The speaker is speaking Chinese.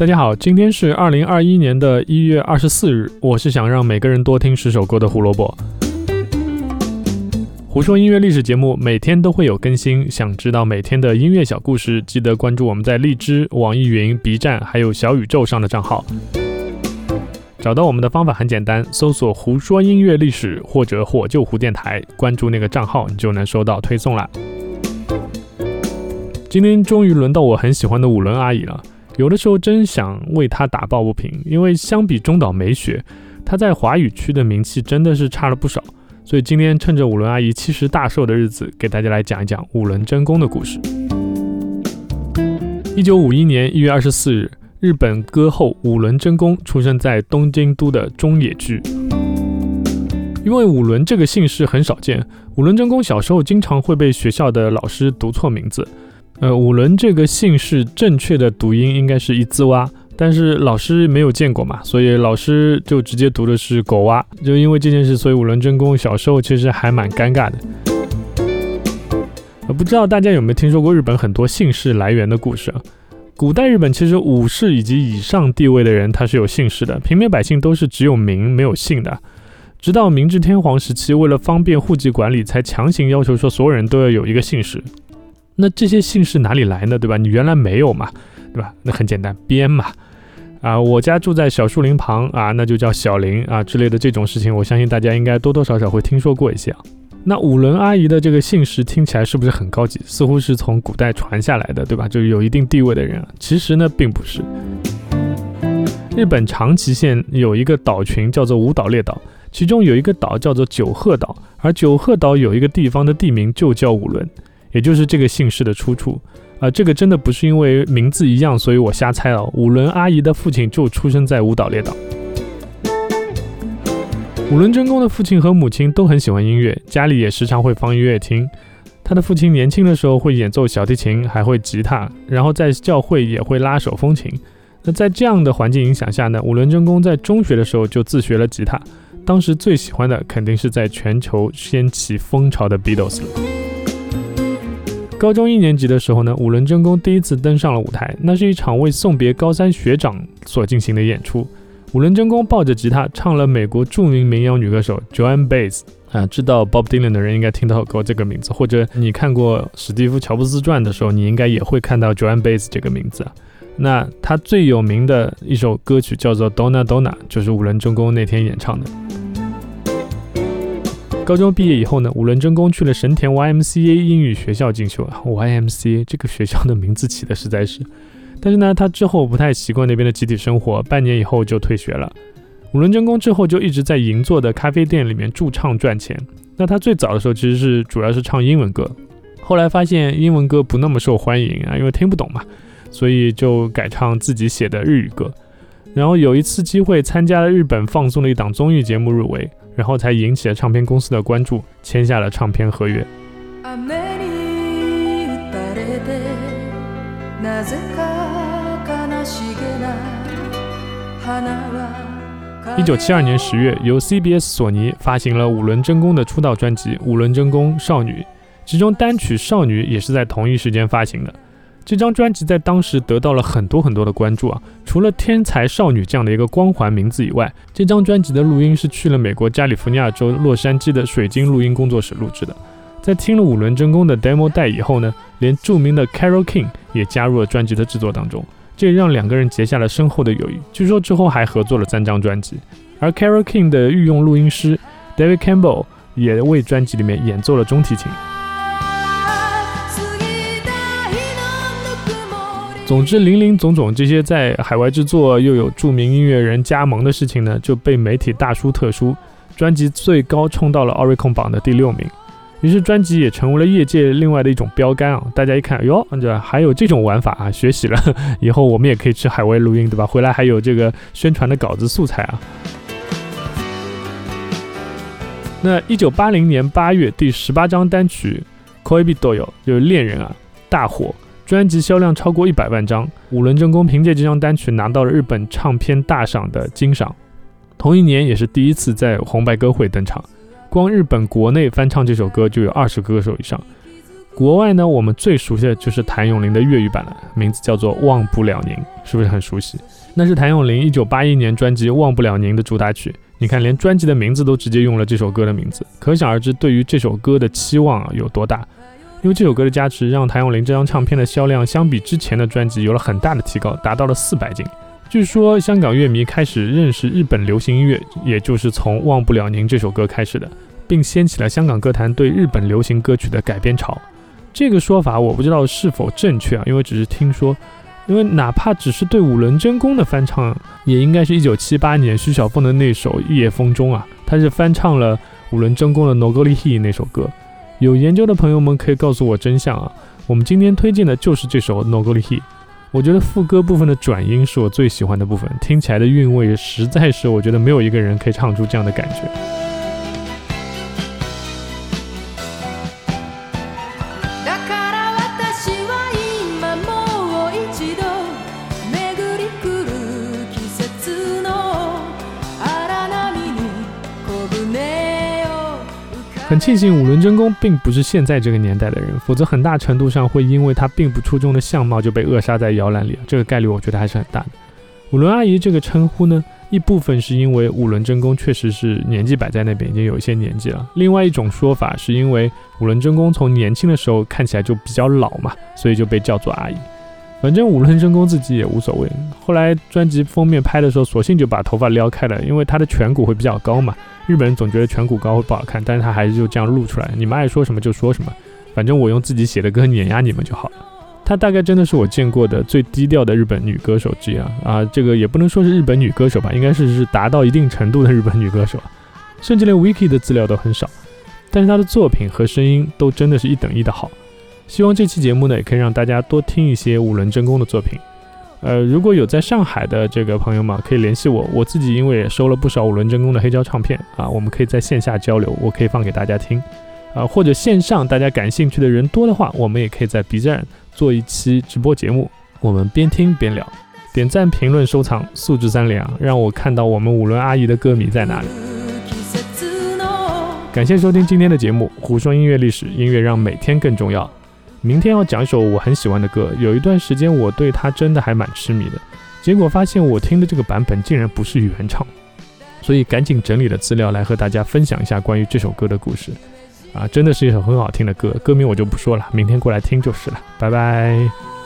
大家好，今天是二零二一年的一月二十四日。我是想让每个人多听十首歌的胡萝卜。胡说音乐历史节目每天都会有更新，想知道每天的音乐小故事，记得关注我们在荔枝、网易云、B 站还有小宇宙上的账号。找到我们的方法很简单，搜索“胡说音乐历史”或者“火救胡电台”，关注那个账号，你就能收到推送了。今天终于轮到我很喜欢的五轮阿姨了。有的时候真想为他打抱不平，因为相比中岛美雪，他在华语区的名气真的是差了不少。所以今天趁着五轮阿姨七十大寿的日子，给大家来讲一讲五轮真弓的故事。一九五一年一月二十四日，日本歌后五轮真弓出生在东京都的中野区。因为五轮这个姓氏很少见，五轮真弓小时候经常会被学校的老师读错名字。呃，五轮这个姓氏正确的读音应该是一字蛙，但是老师没有见过嘛，所以老师就直接读的是狗蛙。就因为这件事，所以五轮真弓小时候其实还蛮尴尬的。呃，不知道大家有没有听说过日本很多姓氏来源的故事啊？古代日本其实武士以及以上地位的人他是有姓氏的，平民百姓都是只有名没有姓的。直到明治天皇时期，为了方便户籍管理，才强行要求说所有人都要有一个姓氏。那这些姓氏哪里来呢？对吧？你原来没有嘛，对吧？那很简单，编嘛。啊，我家住在小树林旁啊，那就叫小林啊之类的这种事情，我相信大家应该多多少少会听说过一些啊。那五轮阿姨的这个姓氏听起来是不是很高级？似乎是从古代传下来的，对吧？就有一定地位的人啊。其实呢，并不是。日本长崎县有一个岛群叫做五岛列岛，其中有一个岛叫做九鹤岛，而九鹤岛有一个地方的地名就叫五轮。也就是这个姓氏的出处啊，这个真的不是因为名字一样，所以我瞎猜哦。五轮阿姨的父亲就出生在舞蹈列岛。五轮真弓的父亲和母亲都很喜欢音乐，家里也时常会放音乐听。他的父亲年轻的时候会演奏小提琴，还会吉他，然后在教会也会拉手风琴。那在这样的环境影响下呢，五轮真弓在中学的时候就自学了吉他。当时最喜欢的肯定是在全球掀起风潮的 Beatles 了。高中一年级的时候呢，五轮真弓第一次登上了舞台，那是一场为送别高三学长所进行的演出。五轮真弓抱着吉他唱了美国著名民谣女歌手 Joan Baez 啊，知道 Bob Dylan 的人应该听到过这个名字，或者你看过史蒂夫乔布斯传的时候，你应该也会看到 Joan Baez 这个名字。那他最有名的一首歌曲叫做 Donna Donna，就是五轮真弓那天演唱的。高中毕业以后呢，五轮真弓去了神田 YMCA 英语学校进修啊。YMCA 这个学校的名字起的实在是，但是呢，他之后不太习惯那边的集体生活，半年以后就退学了。五轮真弓之后就一直在银座的咖啡店里面驻唱赚钱。那他最早的时候其实是主要是唱英文歌，后来发现英文歌不那么受欢迎啊，因为听不懂嘛，所以就改唱自己写的日语歌。然后有一次机会参加了日本放送的一档综艺节目入围。然后才引起了唱片公司的关注，签下了唱片合约。一九七二年十月，由 CBS 索尼发行了五轮真弓的出道专辑《五轮真弓少女》，其中单曲《少女》也是在同一时间发行的。这张专辑在当时得到了很多很多的关注啊！除了“天才少女”这样的一个光环名字以外，这张专辑的录音是去了美国加利福尼亚州洛杉矶的水晶录音工作室录制的。在听了五轮真弓的 demo 带以后呢，连著名的 Carol King 也加入了专辑的制作当中，这也让两个人结下了深厚的友谊。据说之后还合作了三张专辑。而 Carol King 的御用录音师 David Campbell 也为专辑里面演奏了中提琴。总之，林林总总这些在海外制作又有著名音乐人加盟的事情呢，就被媒体大书特书。专辑最高冲到了 Oricon 榜的第六名，于是专辑也成为了业界另外的一种标杆啊！大家一看，哟，这？还有这种玩法啊！学习了，以后我们也可以去海外录音，对吧？回来还有这个宣传的稿子素材啊！那一九八零年八月，第十八张单曲《Koi Bi Do Yo》就是恋人啊，大火。专辑销量超过一百万张，五轮真弓凭借这张单曲拿到了日本唱片大赏的金赏。同一年也是第一次在红白歌会登场，光日本国内翻唱这首歌就有二十个歌手以上。国外呢，我们最熟悉的就是谭咏麟的粤语版了，名字叫做《忘不了您》，是不是很熟悉？那是谭咏麟一九八一年专辑《忘不了您》的主打曲。你看，连专辑的名字都直接用了这首歌的名字，可想而知对于这首歌的期望有多大。因为这首歌的加持，让谭咏麟这张唱片的销量相比之前的专辑有了很大的提高，达到了四百斤。据说香港乐迷开始认识日本流行音乐，也就是从《忘不了您》这首歌开始的，并掀起了香港歌坛对日本流行歌曲的改编潮。这个说法我不知道是否正确啊，因为只是听说。因为哪怕只是对五轮真功的翻唱，也应该是一九七八年徐小凤的那首《夜风中》啊，他是翻唱了五轮真功的《No Go Li He》那首歌。有研究的朋友们可以告诉我真相啊！我们今天推荐的就是这首《No Go Li He》。我觉得副歌部分的转音是我最喜欢的部分，听起来的韵味实在是我觉得没有一个人可以唱出这样的感觉。很庆幸五轮真功并不是现在这个年代的人，否则很大程度上会因为他并不出众的相貌就被扼杀在摇篮里，这个概率我觉得还是很大的。五轮阿姨这个称呼呢，一部分是因为五轮真功确实是年纪摆在那边，已经有一些年纪了；另外一种说法是因为五轮真功从年轻的时候看起来就比较老嘛，所以就被叫做阿姨。反正五轮真功自己也无所谓，后来专辑封面拍的时候，索性就把头发撩开了，因为他的颧骨会比较高嘛。日本人总觉得颧骨高不好看，但是他还是就这样露出来。你们爱说什么就说什么，反正我用自己写的歌碾压你们就好了。她大概真的是我见过的最低调的日本女歌手之一啊啊！这个也不能说是日本女歌手吧，应该是是达到一定程度的日本女歌手，甚至连 Wiki 的资料都很少，但是她的作品和声音都真的是一等一的好。希望这期节目呢，也可以让大家多听一些五轮真功的作品。呃，如果有在上海的这个朋友们，可以联系我。我自己因为也收了不少五轮真功的黑胶唱片啊，我们可以在线下交流，我可以放给大家听。啊，或者线上大家感兴趣的人多的话，我们也可以在 B 站做一期直播节目，我们边听边聊。点赞、评论、收藏，素质三连啊，让我看到我们五轮阿姨的歌迷在哪里。感谢收听今天的节目，胡说音乐历史，音乐让每天更重要。明天要讲一首我很喜欢的歌，有一段时间我对它真的还蛮痴迷的，结果发现我听的这个版本竟然不是原唱，所以赶紧整理了资料来和大家分享一下关于这首歌的故事。啊，真的是一首很好听的歌，歌名我就不说了，明天过来听就是了，拜拜。